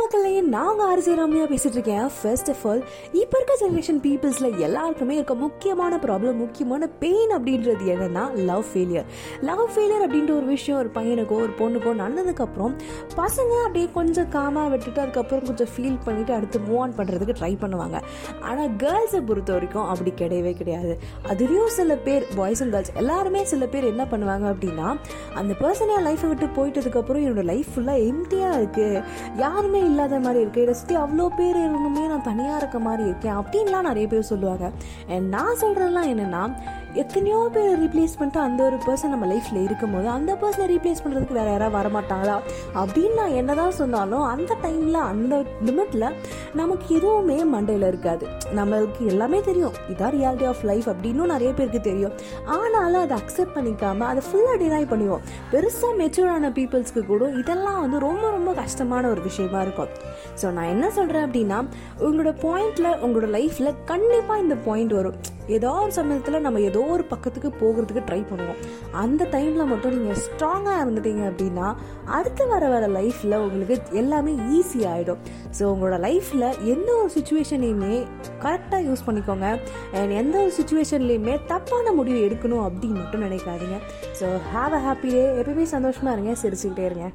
மக்களே நாங்கள் ஆர்ஜி ரம்யா பேசிட்டு இருக்கேன். ஃபர்ஸ்ட் ஆஃப் ஆல் இப்போ இருக்க ஜென்ரேஷன் பீப்புள்ஸில் எல்லாருக்குமே இருக்க முக்கியமான ப்ராப்ளம் முக்கியமான பெயின் அப்படின்றது என்னன்னா லவ் ஃபெயிலியர் லவ் ஃபெயிலியர் அப்படின்ற ஒரு விஷயம் ஒரு பையனுக்கோ ஒரு பொண்ணுக்கோ நடந்ததுக்கப்புறம் பசங்க அப்படியே கொஞ்சம் காமாக விட்டுட்டு அதுக்கப்புறம் கொஞ்சம் ஃபீல் பண்ணிவிட்டு அடுத்து மூவ் ஆன் பண்ணுறதுக்கு ட்ரை பண்ணுவாங்க. ஆனால் கேர்ள்ஸை பொறுத்த வரைக்கும் அப்படி கிடையவே கிடையாது. அதுலேயும் சில பேர் பாய்ஸ் அண்ட் கேர்ள்ஸ் எல்லாருமே சில பேர் என்ன பண்ணுவாங்க அப்படின்னா அந்த பர்சன் லைஃப்பை விட்டு போயிட்டதுக்கப்புறம் என்னோட லைஃப் ஃபுல்லாக எம்டியாக இருக்குது யாருமே இல்லாத மாதிரி இருக்கு இதை சுற்றி அவ்வளோ பேர் இருந்துமே நான் தனியாக இருக்க மாதிரி இருக்கேன் அப்படின்லாம் நிறைய பேர் சொல்லுவாங்க. அண்ட் நான் சொல்கிறதெல்லாம் என்னென்னா எத்தனையோ பேர் ரீப்ளேஸ் பண்ணிட்டு அந்த ஒரு பர்சன் நம்ம லைஃப்பில் இருக்கும்போது அந்த பர்சனை ரீப்ளேஸ் பண்ணுறதுக்கு வேறு யாராவது வரமாட்டாங்களா? அப்படின்னு நான் என்னதான் சொன்னாலும் அந்த டைமில் அந்த லிமிட்டில் நமக்கு எதுவுமே மண்டையில் இருக்காது. நம்மளுக்கு எல்லாமே தெரியும். இதான் ரியாலிட்டி ஆஃப் லைஃப் அப்படின்னும் நிறைய பேருக்கு தெரியும். ஆனாலும் அதை அக்செப்ட் பண்ணிக்காம அதை ஃபுல்லாக டினாய் பண்ணுவோம். பெருசாக மெச்சூரான பீப்புள்ஸ்க்கு கூட இதெல்லாம் வந்து ரொம்ப ரொம்ப கஷ்டமான ஒரு விஷயமா இருக்கும். இருக்கும். ஸோ நான் என்ன சொல்கிறேன் அப்படின்னா உங்களோட பாயிண்டில் உங்களோட லைஃப்பில் கண்டிப்பாக இந்த பாயிண்ட் வரும். ஏதோ ஒரு சமயத்தில் நம்ம ஏதோ ஒரு பக்கத்துக்கு போகிறதுக்கு ட்ரை பண்ணுவோம். அந்த டைமில் மட்டும் நீங்கள் ஸ்ட்ராங்காக இருந்துட்டீங்க அப்படின்னா அடுத்து வர வர லைஃப்பில் உங்களுக்கு எல்லாமே ஈஸி ஆகிடும் ஸோ உங்களோட லைஃப்பில் எந்த ஒரு சுச்சுவேஷனையுமே கரெக்டாக யூஸ் பண்ணிக்கோங்க. அண்ட் எந்த ஒரு சுச்சுவேஷன்லேயுமே தப்பான முடிவு எடுக்கணும் அப்படின்னு மட்டும் நினைக்காதீங்க. So have a happy day எப்பயுமே சந்தோஷமாக இருங்க. சிரிச்சுக்கிட்டே இருங்க.